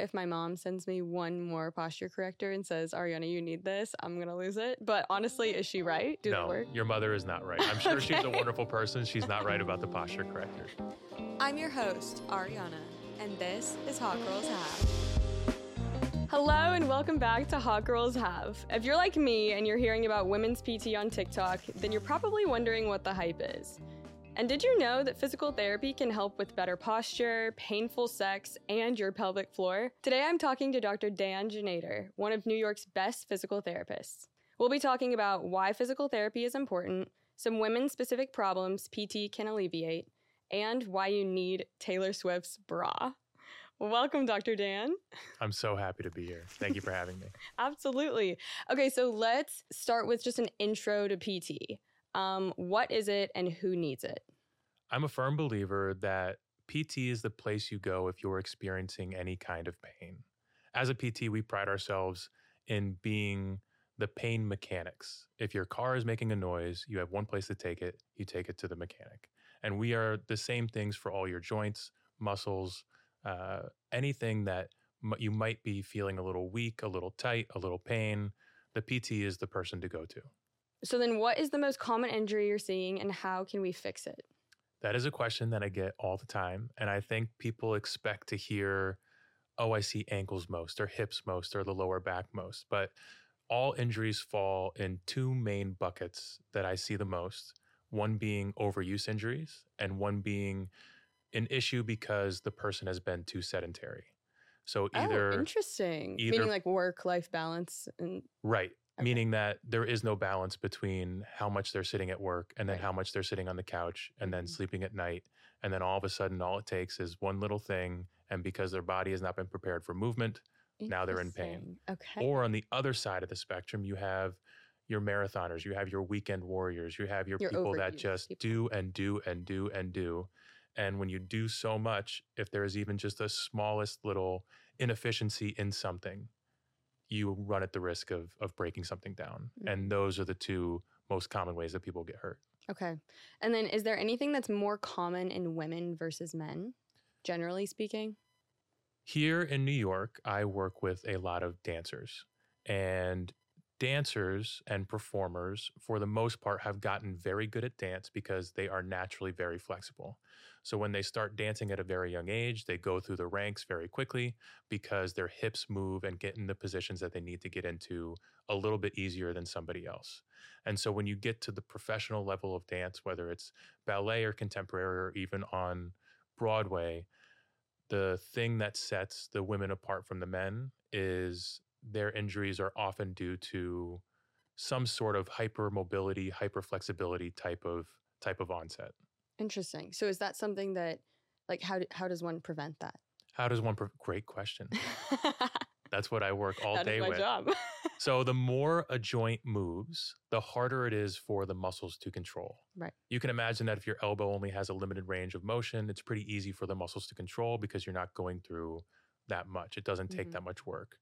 If my mom sends me one more posture corrector and says, Ariana, you need this, I'm going to lose it. But honestly, is she right? Do no, work? your mother is not right. I'm sure she's a wonderful person. She's not right about the posture corrector. I'm your host, Ariana, and this is Hot Girls Have. Hello and welcome back to Hot Girls Have. If you're like me and you're hearing about women's PT on TikTok, then you're probably wondering what the hype is. And did you know that physical therapy can help with better posture, painful sex, and your pelvic floor? Today I'm talking to Dr. Dan Ginader, one of New York's best physical therapists. We'll be talking about why physical therapy is important, some women specific problems PT can alleviate, and why you need Taylor Swift's bra. Welcome, Dr. Dan. I'm so happy to be here. Thank you for having me. Absolutely. Okay, so let's start with just an intro to PT. Um, what is it and who needs it? I'm a firm believer that PT is the place you go if you're experiencing any kind of pain. As a PT, we pride ourselves in being the pain mechanics. If your car is making a noise, you have one place to take it, you take it to the mechanic. And we are the same things for all your joints, muscles, uh, anything that m- you might be feeling a little weak, a little tight, a little pain. The PT is the person to go to. So, then what is the most common injury you're seeing and how can we fix it? That is a question that I get all the time. And I think people expect to hear, oh, I see ankles most, or hips most, or the lower back most. But all injuries fall in two main buckets that I see the most one being overuse injuries, and one being an issue because the person has been too sedentary. So oh, either. oh, interesting. either- Meaning like work life balance and Right. Okay. Meaning that there is no balance between how much they're sitting at work and then Right. how much they're sitting on the couch and then Mhm. sleeping at night. And then all of a sudden, all it takes is one little thing. And because their body has not been prepared for movement, Now they're in pain. Okay. or on the other side of the spectrum, you have your marathoners, you have your weekend warriors, you have your, Your people that just people. do and do and do and do. And when you do so much, if there is even just the smallest little inefficiency in something, you run at the risk of of breaking something down. Mhm. And those are the two most common ways that people get hurt. Okay. And then is there anything that's more common in women versus men, generally speaking? Here in New York, I work with a lot of dancers. And dancers and performers, for the most part, have gotten very good at dance because they are naturally very flexible. So when they start dancing at a very young age, they go through the ranks very quickly because their hips move and get in the positions that they need to get into a little bit easier than somebody else. And so when you get to the professional level of dance, whether it's ballet or contemporary or even on Broadway, the thing that sets the women apart from the men is their injuries are often due to some sort of hypermobility, hyperflexibility type of type of onset. Interesting. So is that something that like how do, how does one prevent that? How does one? Pre- Great question. That's what I work all That day with. job. So the more a joint moves, the harder it is for the muscles to control. Right. You can imagine that if your elbow only has a limited range of motion, it's pretty easy for the muscles to control because you're not going through that much. It doesn't take Mhm. that much work.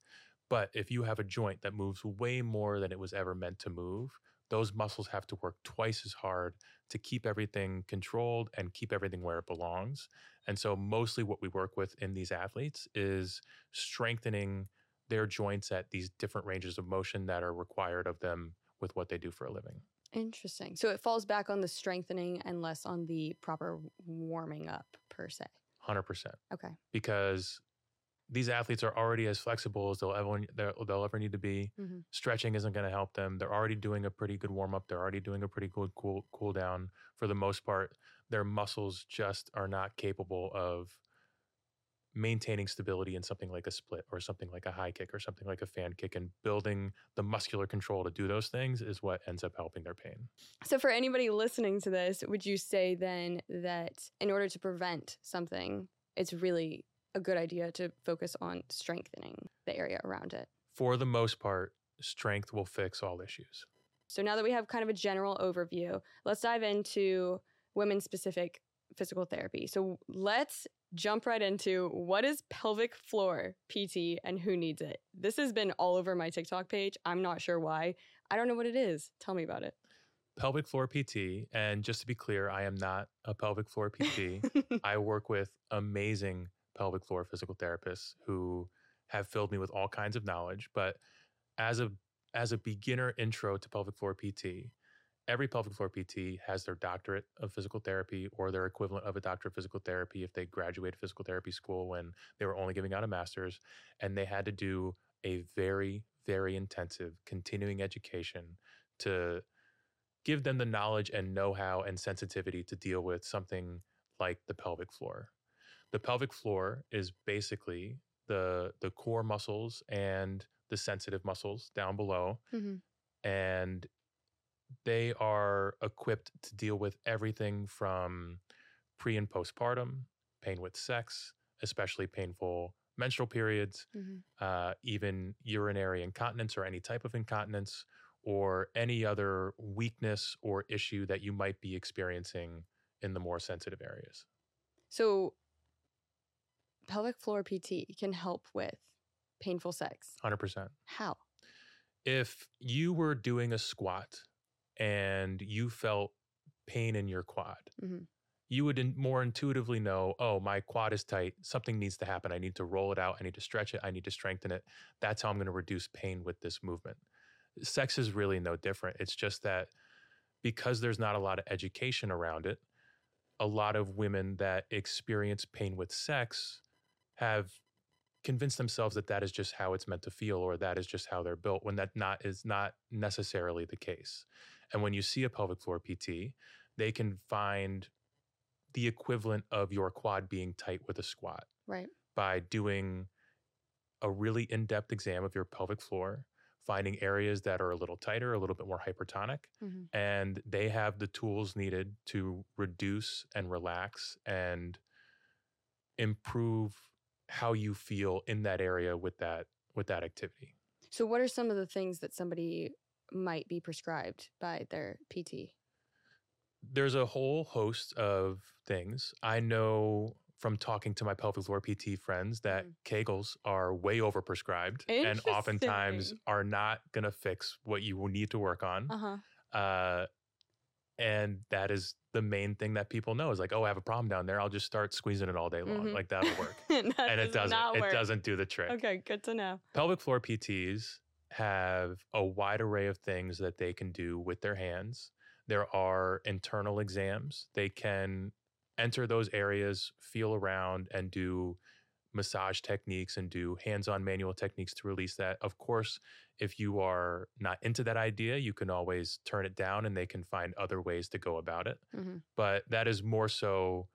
But if you have a joint that moves way more than it was ever meant to move, those muscles have to work twice as hard to keep everything controlled and keep everything where it belongs. And so, mostly what we work with in these athletes is strengthening their joints at these different ranges of motion that are required of them with what they do for a living. Interesting. So it falls back on the strengthening and less on the proper warming up per se. 100%. Okay. Because these athletes are already as flexible as they'll ever, they'll, ever need to be. Mhm. Stretching isn't going to help them. They're already doing a pretty good warm up. They're already doing a pretty good cool, cool down. For the most part, their muscles just are not capable of maintaining stability in something like a split or something like a high kick or something like a fan kick and building the muscular control to do those things is what ends up helping their pain. So for anybody listening to this, would you say then that in order to prevent something, it's really a good idea to focus on strengthening the area around it? For the most part, strength will fix all issues. So now that we have kind of a general overview, let's dive into women specific physical therapy. So let's jump right into what is pelvic floor PT and who needs it. This has been all over my TikTok page. I'm not sure why. I don't know what it is. Tell me about it. Pelvic floor PT, and just to be clear, I am not a pelvic floor PT. I work with amazing pelvic floor physical therapists who have filled me with all kinds of knowledge. But as a as a beginner intro to pelvic floor PT, every pelvic floor PT has their doctorate of physical therapy or their equivalent of a doctorate of physical therapy if they graduated physical therapy school when they were only giving out a master's. And they had to do a very, very intensive continuing education to give them the knowledge and know how and sensitivity to deal with something like the pelvic floor. The pelvic floor is basically the the core muscles and the sensitive muscles down below Mm-hmm. and they are equipped to deal with everything from pre and postpartum, pain with sex, especially painful menstrual periods, Mm-hmm. uh, even urinary incontinence or any type of incontinence, or any other weakness or issue that you might be experiencing in the more sensitive areas. So, pelvic floor PT can help with painful sex. 100%. How? If you were doing a squat and you felt pain in your quad, Mhm. you would in, more intuitively know, oh, my quad is tight. Something needs to happen. I need to roll it out. I need to stretch it. I need to strengthen it. That's how I'm going to reduce pain with this movement. Sex is really no different. It's just that because there's not a lot of education around it, a lot of women that experience pain with sex have convinced themselves that that is just how it's meant to feel or that is just how they're built when that not is not necessarily the case. And when you see a pelvic floor PT, they can find the equivalent of your quad being tight with a squat Right. by doing a really in-depth exam of your pelvic floor, finding areas that are a little tighter, a little bit more hypertonic, Mm-hmm. and they have the tools needed to reduce and relax and improve how you feel in that area with that with that activity. So, what are some of the things that somebody might be prescribed by their PT? There's a whole host of things. I know from talking to my pelvic floor PT friends that Mm. Kegels are way overprescribed and oftentimes are not going to fix what you will need to work on. Uh huh. Uh, and that is the main thing that people know is like, oh, I have a problem down there. I'll just start squeezing it all day long. Mhm. Like that'll work. and and it doesn't. It doesn't do the trick. Okay, good to know. Pelvic floor PTs have a wide array of things that they can do with their hands. There are internal exams. They can enter those areas, feel around, and do massage techniques and do hands on manual techniques to release that. Of course, if you are not into that idea, you can always turn it down and they can find other ways to go about it. hmm But that is more so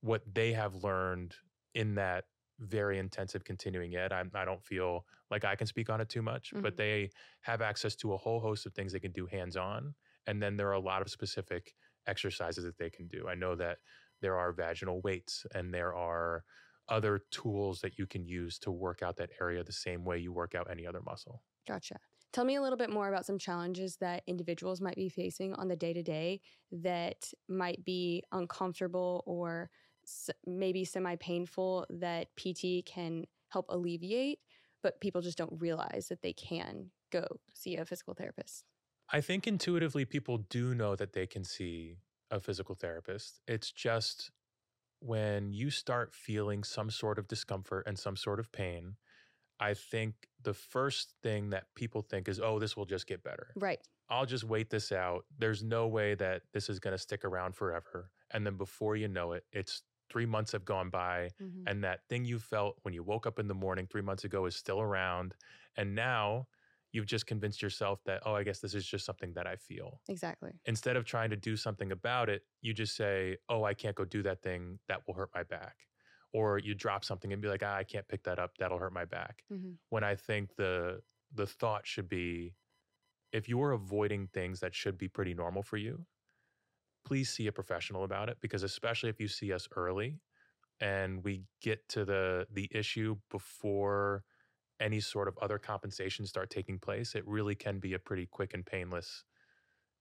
what they have learned in that very intensive continuing ed. I'm, I don't feel like I can speak on it too much, but Mhm. they have access to a whole host of things they can do hands on. And then there are a lot of specific exercises that they can do. I know that there are vaginal weights and there are other tools that you can use to work out that area the same way you work out any other muscle. Gotcha. Tell me a little bit more about some challenges that individuals might be facing on the day to day that might be uncomfortable or s- maybe semi painful that PT can help alleviate, but people just don't realize that they can go see a physical therapist. I think intuitively people do know that they can see a physical therapist. It's just when you start feeling some sort of discomfort and some sort of pain, I think the first thing that people think is, oh, this will just get better. Right. I'll just wait this out. There's no way that this is going to stick around forever. And then before you know it, it's three months have gone by Mhm. and that thing you felt when you woke up in the morning three months ago is still around. And now you've just convinced yourself that, oh, I guess this is just something that I feel. Exactly. Instead of trying to do something about it, you just say, oh, I can't go do that thing. That will hurt my back. Or you drop something and be like, ah, I can't pick that up. That'll hurt my back. hmm When I think the the thought should be if you're avoiding things that should be pretty normal for you, please see a professional about it because especially if you see us early and we get to the the issue before any sort of other compensation start taking place, it really can be a pretty quick and painless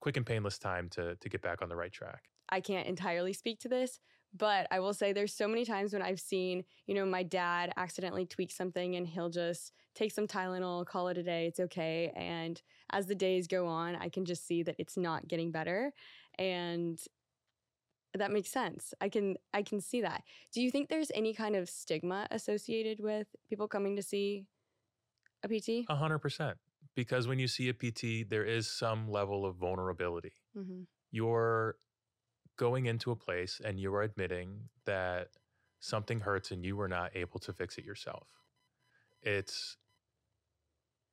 quick and painless time to to get back on the right track. I can't entirely speak to this, but I will say there's so many times when I've seen, you know, my dad accidentally tweak something and he'll just take some Tylenol, call it a day, it's okay. And as the days go on, I can just see that it's not getting better. And That makes sense. I can I can see that. Do you think there's any kind of stigma associated with people coming to see a PT? A hundred percent. Because when you see a PT, there is some level of vulnerability. hmm You're going into a place and you are admitting that something hurts and you were not able to fix it yourself. It's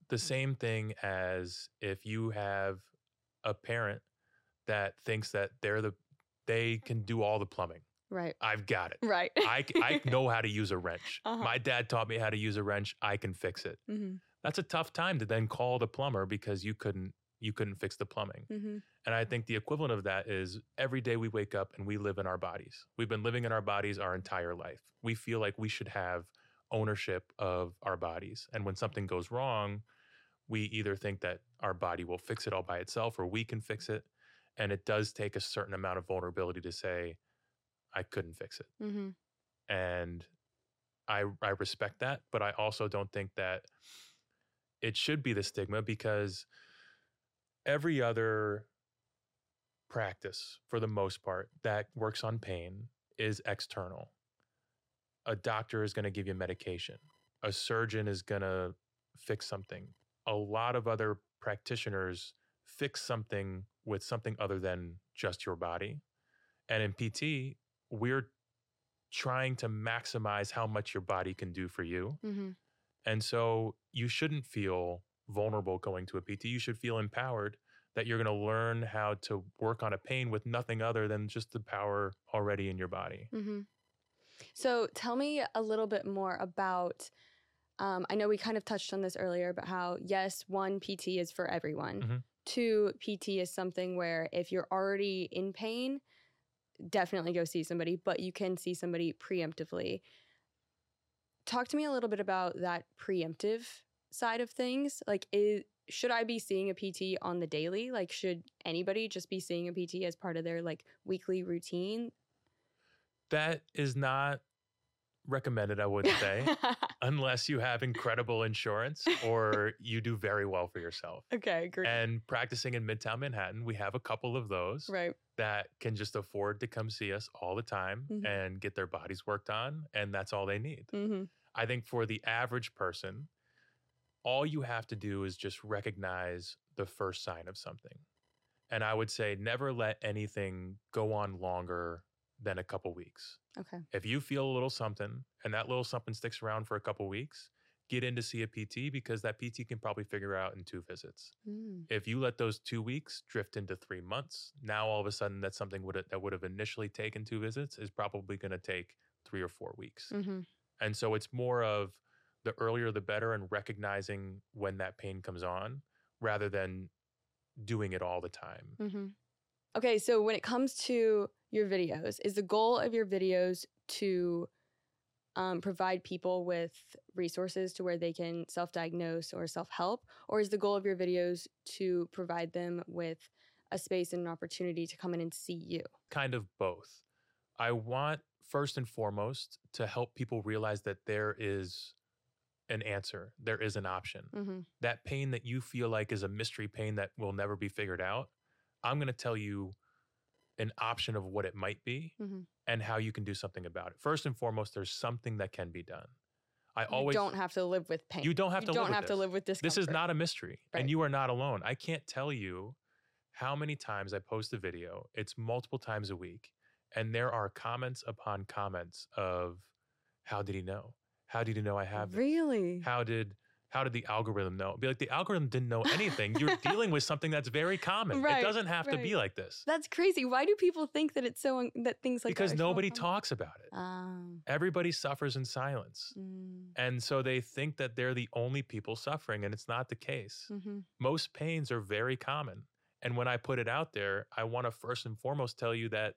the same thing as if you have a parent that thinks that they're the they can do all the plumbing. Right. I've got it. Right. I, I know how to use a wrench. Uh-huh. My dad taught me how to use a wrench. I can fix it. hmm That's a tough time to then call the plumber because you couldn't you couldn't fix the plumbing. hmm And I think the equivalent of that is every day we wake up and we live in our bodies. We've been living in our bodies our entire life. We feel like we should have ownership of our bodies. And when something goes wrong, we either think that our body will fix it all by itself or we can fix it. And it does take a certain amount of vulnerability to say, I couldn't fix it. hmm And I I respect that, but I also don't think that it should be the stigma because every other practice for the most part that works on pain is external. A doctor is going to give you medication. A surgeon is going to fix something. A lot of other practitioners fix something with something other than just your body. And in PT, we're trying to maximize how much your body can do for you. hmm And so you shouldn't feel vulnerable going to a PT. You should feel empowered that you're going to learn how to work on a pain with nothing other than just the power already in your body. hmm So tell me a little bit more about. Um, I know we kind of touched on this earlier, but how yes, one PT is for everyone. Mhm. Two PT is something where if you're already in pain, definitely go see somebody, but you can see somebody preemptively. Talk to me a little bit about that preemptive side of things. Like, is, should I be seeing a PT on the daily? Like, should anybody just be seeing a PT as part of their like weekly routine? That is not recommended, I would say, unless you have incredible insurance or you do very well for yourself. okay, great. And practicing in Midtown Manhattan, we have a couple of those right. That can just afford to come see us all the time Mhm. and get their bodies worked on, and that's all they need. hmm I think for the average person, all you have to do is just recognize the first sign of something. And I would say never let anything go on longer than a couple weeks. Okay. If you feel a little something and that little something sticks around for a couple weeks, get in to see a PT because that PT can probably figure out in two visits. Mm. If you let those two weeks drift into three months, now all of a sudden that's something would that would have initially taken two visits is probably going to take three or four weeks. hmm And so it's more of the earlier the better and recognizing when that pain comes on rather than doing it all the time. hmm Okay, so when it comes to your videos, is the goal of your videos to um, provide people with resources to where they can self diagnose or self help? Or is the goal of your videos to provide them with a space and an opportunity to come in and see you? Kind of both. I want first and foremost to help people realize that there is an answer, there is an option. hmm That pain that you feel like is a mystery pain that will never be figured out, I'm going to tell you an option of what it might be hmm and how you can do something about it. First and foremost, there's something that can be done. I You always don't have to live with pain. You don't have You to don't live with have to this. live with discomfort. This is not a mystery, Right. and you are not alone. I can't tell you how many times I post a video. It's multiple times a week, and there are comments upon comments of how did he know? How did he know I have this? Really? How did how did the algorithm know? Be like the algorithm didn't know anything. You're dealing with something that's very common. Right, it doesn't have to be like this That's crazy. Why do people think that it's so that things like because so nobody uncommon? talks about it. Um, Everybody suffers in silence. mm, And so they think that they're the only people suffering, and it's not the case. mhm. most pains are very common. And when I put it out there, I want to first and foremost tell you that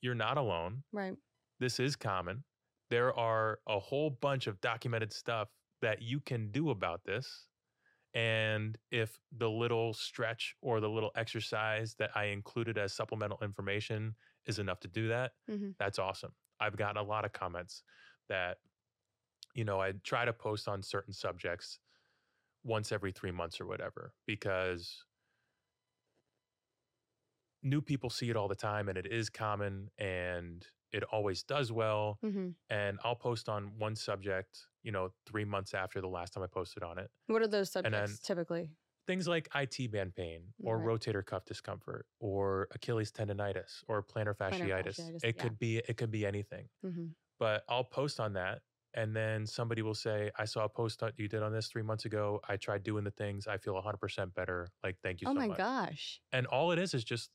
you're not alone. Right. This is common. There are a whole bunch of documented stuff that you can do about this. And if the little stretch or the little exercise that I included as supplemental information is enough to do that, Mhm. that's awesome. I've gotten a lot of comments that, you know, I try to post on certain subjects once every three months or whatever, because new people see it all the time and it is common and it always does well. hmm And I'll post on one subject, you know, three months after the last time I posted on it. What are those subjects then- typically? Things like IT band pain or Right. rotator cuff discomfort or Achilles tendonitis or plantar Plantar fasciitis. fasciitis, It yeah. could be it could be anything. hmm But I'll post on that and then somebody will say, I saw a post that you did on this three months ago. I tried doing the things. I feel 100% better. Like, thank you Oh so my gosh. And all it is is just,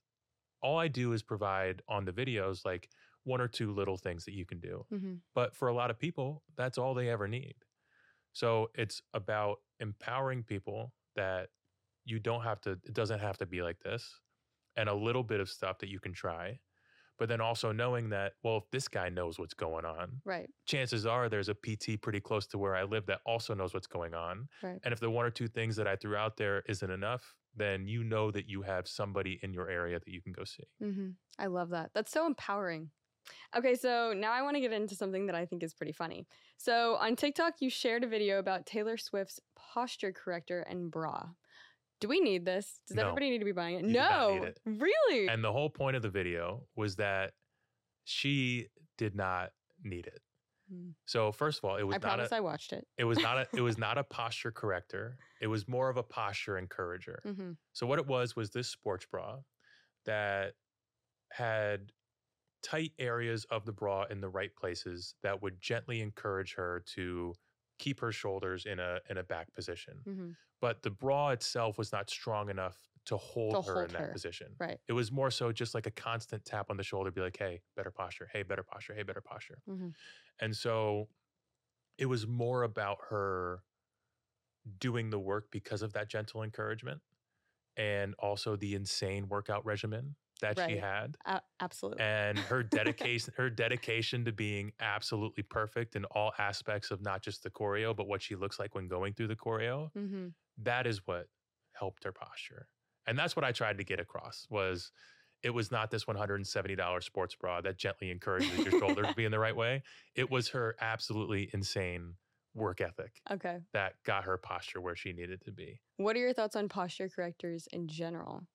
all I do is provide on the videos like one or two little things that you can do. hmm But for a lot of people, that's all they ever need. So it's about empowering people that you don't have to, it doesn't have to be like this, and a little bit of stuff that you can try. But then also knowing that, well, if this guy knows what's going on, Right. chances are there's a PT pretty close to where I live that also knows what's going on. Right. And if the one or two things that I threw out there isn't enough, then you know that you have somebody in your area that you can go see. hmm I love that. That's so empowering. Okay, so now I want to get into something that I think is pretty funny. So on TikTok, you shared a video about Taylor Swift's posture corrector and bra. Do we need this? Does No. everybody need to be buying it? You no, it. really. And the whole point of the video was that she did not need it. Hmm. So first of all, it was I not promise a I watched it. it was not a it was not a posture corrector. It was more of a posture encourager. hmm So what it was was this sports bra that had tight areas of the bra in the right places that would gently encourage her to keep her shoulders in a in a back position. hmm But the bra itself was not strong enough to hold To her hold in that her. position. Right. It was more so just like a constant tap on the shoulder, be like, hey, better posture, hey, better posture, hey, better posture. hmm And so it was more about her doing the work because of that gentle encouragement and also the insane workout regimen that she had A- absolutely. and her dedication her dedication to being absolutely perfect in all aspects of not just the choreo but what she looks like when going through the choreo hmm that is what helped her posture and that's what i tried to get across was it was not this $170 sports bra that gently encourages your shoulder to be in the right way it was her absolutely insane work ethic Okay. that got her posture where she needed to be What are your thoughts on posture correctors in general?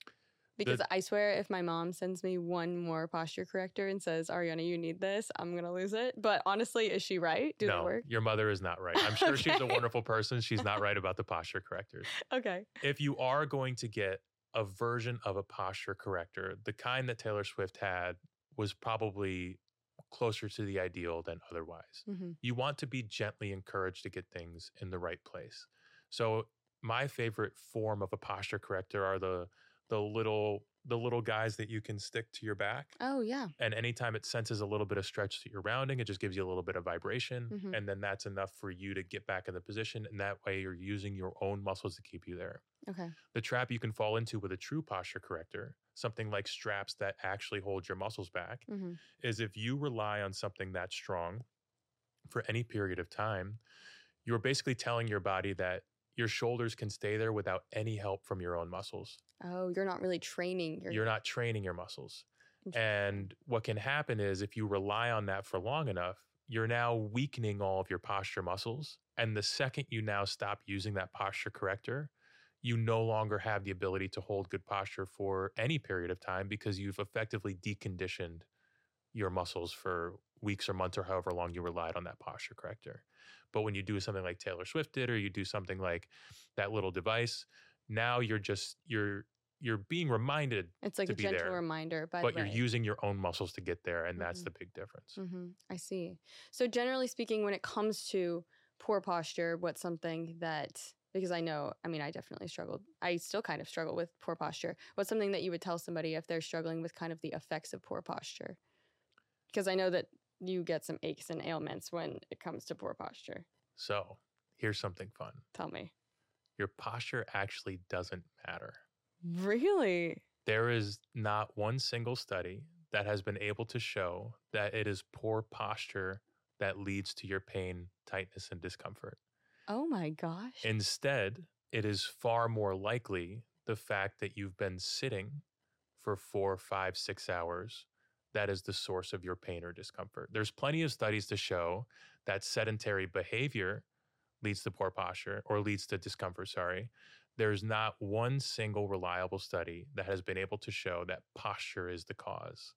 Because The- I swear, if my mom sends me one more posture corrector and says, Ariana, you need this, I'm going to lose it. But honestly, is she right? Do no work? your mother is not right i'm sure she's a wonderful person she's not right about the posture correctors Okay. if you are going to get a version of a posture corrector, the kind that Taylor Swift had was probably closer to the ideal than otherwise. hmm You want to be gently encouraged to get things in the right place. So my favorite form of a posture corrector are the the little the little guys that you can stick to your back Oh, yeah. and anytime it senses a little bit of stretch that you're rounding it just gives you a little bit of vibration Mhm. and then that's enough for you to get back in the position and that way you're using your own muscles to keep you there Okay. the trap you can fall into with a true posture corrector, something like straps that actually hold your muscles back, hmm is if you rely on something that strong for any period of time, you're basically telling your body that your shoulders can stay there without any help from your own muscles. Oh, you're not really training. Your You're not training your muscles. And what can happen is if you rely on that for long enough, you're now weakening all of your posture muscles. And the second you now stop using that posture corrector, you no longer have the ability to hold good posture for any period of time because you've effectively deconditioned your muscles for weeks or months or however long you relied on that posture corrector. But when you do something like Taylor Swift did, or you do something like that little device, now you're just you're you're being reminded it's like a gentle there, reminder, but, but you're using your own muscles to get there and that's Mhm. the big difference hmm I see. So generally speaking, when it comes to poor posture, what's something that because I know, I mean, I definitely struggled. I still kind of struggle with poor posture. What's something that you would tell somebody if they're struggling with kind of the effects of poor posture? Because I know that you get some aches and ailments when it comes to poor posture. so here's something fun Tell me. your posture actually doesn't matter Really? there is not one single study that has been able to show that it is poor posture that leads to your pain tightness and discomfort Oh my gosh. instead it is far more likely the fact that you've been sitting for four five six hours that is the source of your pain or discomfort. There's plenty of studies to show that sedentary behavior leads to poor posture or leads to discomfort, sorry. there's not one single reliable study that has been able to show that posture is the cause.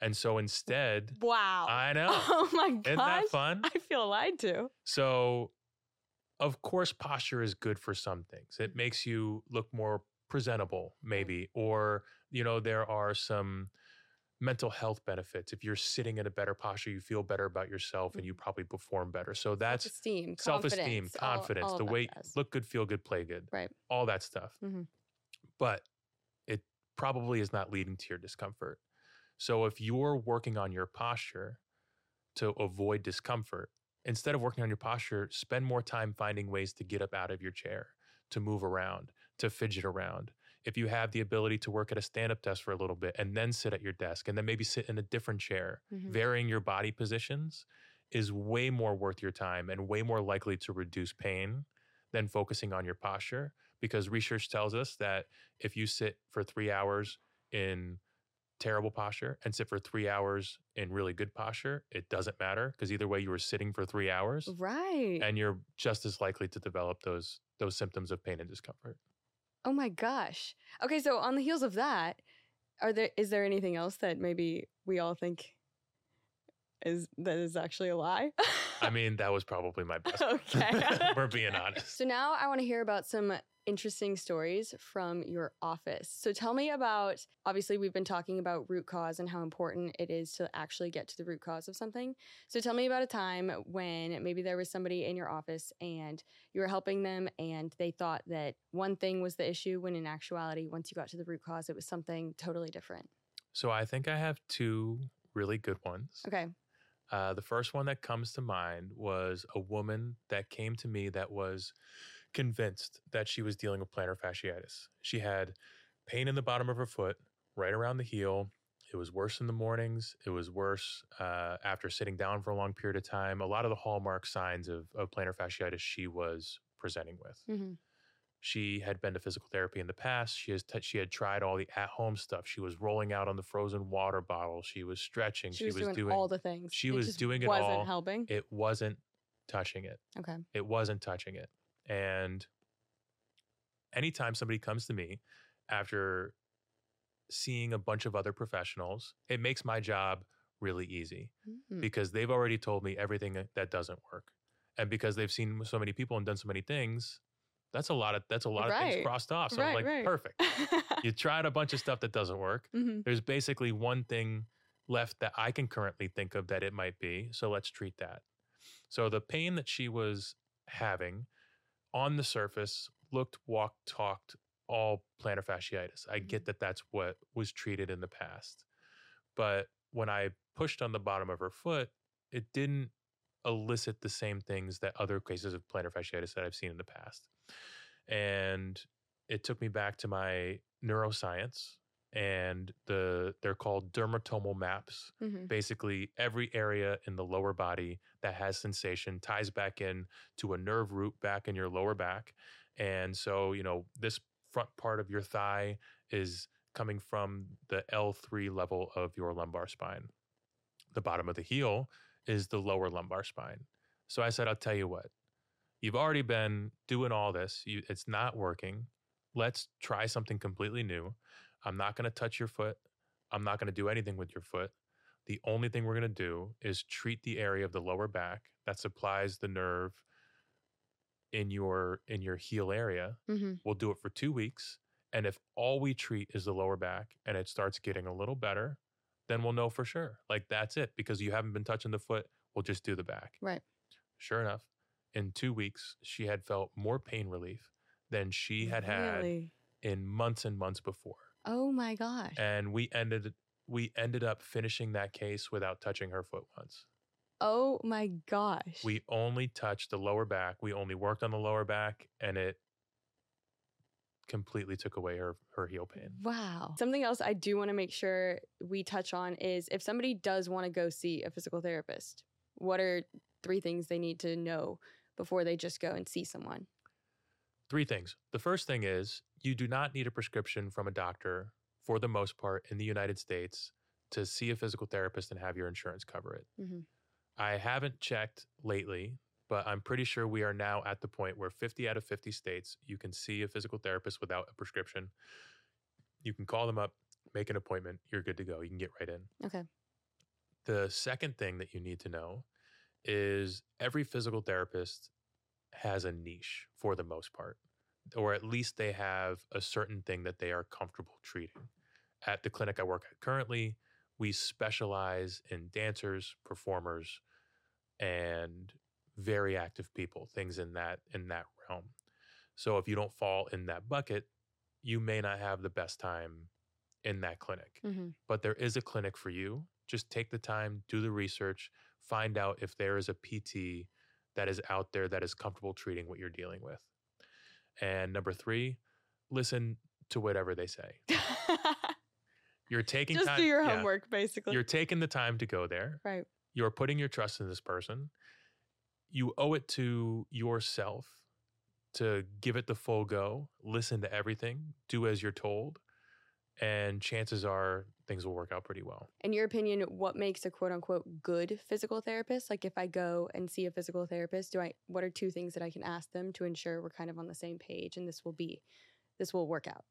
And so instead, Wow. I know. Oh my gosh. Isn't that fun? I feel lied to. So, of course, posture is good for some things. It makes you look more presentable, mm. maybe, or, you know, there are some mental health benefits. If you're sitting in a better posture, you feel better about yourself and you probably perform better. So, that's esteem, self esteem, confidence, All the way look good, feel good, play good, Right. all that stuff. Mhm. But it probably is not leading to your discomfort. So if you're working on your posture to avoid discomfort, instead of working on your posture, spend more time finding ways to get up out of your chair, to move around, to fidget around. If you have the ability to work at a stand up desk for a little bit and then sit at your desk and then maybe sit in a different chair, Mhm. varying your body positions is way more worth your time and way more likely to reduce pain than focusing on your posture because research tells us that if you sit for 3 hours in terrible posture and sit for 3 hours in really good posture it doesn't matter because either way you were sitting for 3 hours Right. and you're just as likely to develop those those symptoms of pain and discomfort oh my gosh. Okay, so on the heels of that, are there is there anything else that maybe we all think is that is actually a lie? i mean that was probably my best Okay. we're being honest So now I want to hear about some interesting stories from your office. So tell me about obviously we've been talking about root cause and how important it is to actually get to the root cause of something. So tell me about a time when maybe there was somebody in your office and you were helping them and they thought that one thing was the issue when in actuality once you got to the root cause it was something totally different. so i think i have two really good ones Okay. Uh, the first one that comes to mind was a woman that came to me that was convinced that she was dealing with plantar fasciitis. She had pain in the bottom of her foot, right around the heel. It was worse in the mornings. It was worse uh, after sitting down for a long period of time. A lot of the hallmark signs of, of plantar fasciitis she was presenting with. hmm She had been to physical therapy in the past. She has t- she had tried all the at home stuff. She was rolling out on the frozen water bottle. She was stretching. She, was, doing, all the things. she It was doing it wasn't all. helping. it wasn't touching it. okay. It wasn't touching it. And anytime somebody comes to me after seeing a bunch of other professionals, it makes my job really easy Mm. because they've already told me everything that doesn't work. And because they've seen so many people and done so many things, that's a lot of that's a lot of things crossed off. So Right, I'm like, right. perfect. You tried a bunch of stuff that doesn't work. Mhm. There's basically one thing left that I can currently think of that it might be. So let's treat that. So the pain that she was having on the surface looked, walked, talked, all plantar fasciitis. I get that that's what was treated in the past. But when I pushed on the bottom of her foot, it didn't elicit the same things that other cases of plantar fasciitis that I've seen in the past. And it took me back to my neuroscience and the they're called dermatomal maps. Mhm. basically every area in the lower body that has sensation ties back in to a nerve root back in your lower back. And so you know this front part of your thigh is coming from the L3 level of your lumbar spine. The bottom of the heel is the lower lumbar spine. So i said i'll tell you what you've already been doing all this you, it's not working. Let's try something completely new. I'm not going to touch your foot. I'm not going to do anything with your foot. The only thing we're going to do is treat the area of the lower back that supplies the nerve in your in your heel area. Mhm. we'll do it for 2 weeks and if all we treat is the lower back and it starts getting a little better then we'll know for sure. Like that's it because you haven't been touching the foot we'll just do the back. Right. sure enough in 2 weeks she had felt more pain relief than she had had in months and months before Oh my gosh. and we ended we ended up finishing that case without touching her foot once. Oh my gosh. We only touched the lower back. We only worked on the lower back and it completely took away her her heel pain. Wow. Something else I do want to make sure we touch on is if somebody does want to go see a physical therapist, what are three things they need to know before they just go and see someone? Three things. The first thing is you do not need a prescription from a doctor for the most part in the United States to see a physical therapist and have your insurance cover it. Mhm. I haven't checked lately, but I'm pretty sure we are now at the point where 50 out of 50 states you can see a physical therapist without a prescription. You can call them up, make an appointment, you're good to go. You can get right in. Okay. The second thing that you need to know is every physical therapist has a niche for the most part, or at least they have a certain thing that they are comfortable treating. At the clinic I work at currently, we specialize in dancers, performers, and very active people, things in that in that realm. So if you don't fall in that bucket, you may not have the best time in that clinic. Mm-hmm. But there is a clinic for you. Just take the time, do the research, find out if there is a PT that is out there that is comfortable treating what you're dealing with. And number 3, listen to whatever they say. You're taking Just time do your yeah, homework, basically. you're taking the time to go there right. you're putting your trust in this person. You owe it to yourself to give it the full go, listen to everything, do as you're told, and chances are things will work out pretty well. In your opinion, what makes a quote unquote good physical therapist? Like if I go and see a physical therapist, do I what are two things that I can ask them to ensure we're kind of on the same page and this will be this will work out?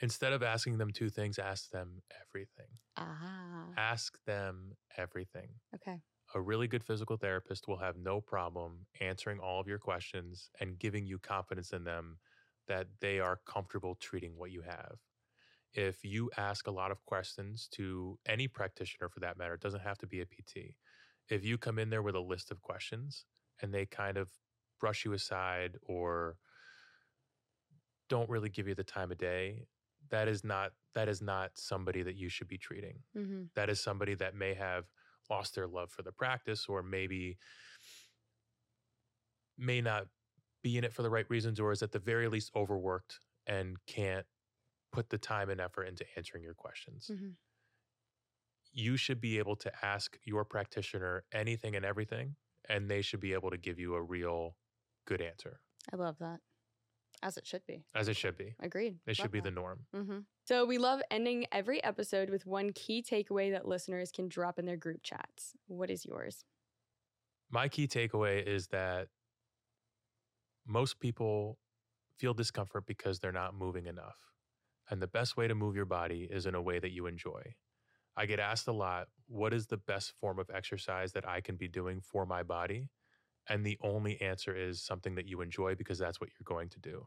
Instead of asking them two things, ask them everything. Ah. Ask them everything. Okay. A really good physical therapist will have no problem answering all of your questions and giving you confidence in them that they are comfortable treating what you have. If you ask a lot of questions to any practitioner for that matter, it doesn't have to be a PT. If you come in there with a list of questions and they kind of brush you aside or don't really give you the time of day, that is not that is not somebody that you should be treating Mm-hmm. that is somebody that may have lost their love for the practice or maybe may not be in it for the right reasons or is at the very least overworked and can't put the time and effort into answering your questions. Mhm. You should be able to ask your practitioner anything and everything, and they should be able to give you a real good answer, I love that. As it should be. as it should be. Agreed. It should be the norm. hmm So we love ending every episode with one key takeaway that listeners can drop in their group chats. What is yours? My key takeaway is that most people feel discomfort because they're not moving enough. And the best way to move your body is in a way that you enjoy. I get asked a lot, what is the best form of exercise that I can be doing for my body? And the only answer is something that you enjoy because that's what you're going to do.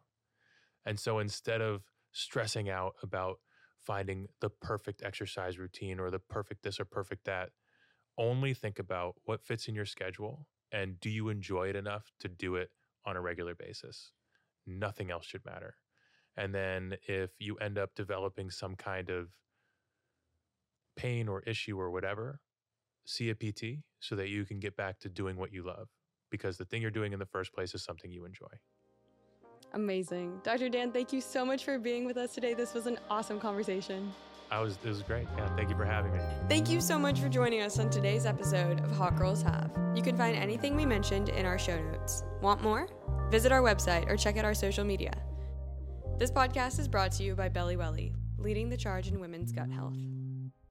And so instead of stressing out about finding the perfect exercise routine or the perfect this or perfect that, only think about what fits in your schedule and do you enjoy it enough to do it on a regular basis. Nothing else should matter. And then if you end up developing some kind of pain or issue or whatever, see a PT so that you can get back to doing what you love because the thing you're doing in the first place is something you enjoy. Amazing. Dr. Dan, thank you so much for being with us today. This was an awesome conversation. I was it was great. Yeah, thank you for having me. Thank you so much for joining us on today's episode of Hot Girls Have. You can find anything we mentioned in our show notes. Want more? Visit our website or check out our social media. This podcast is brought to you by BelliWelli, leading the charge in women's gut health.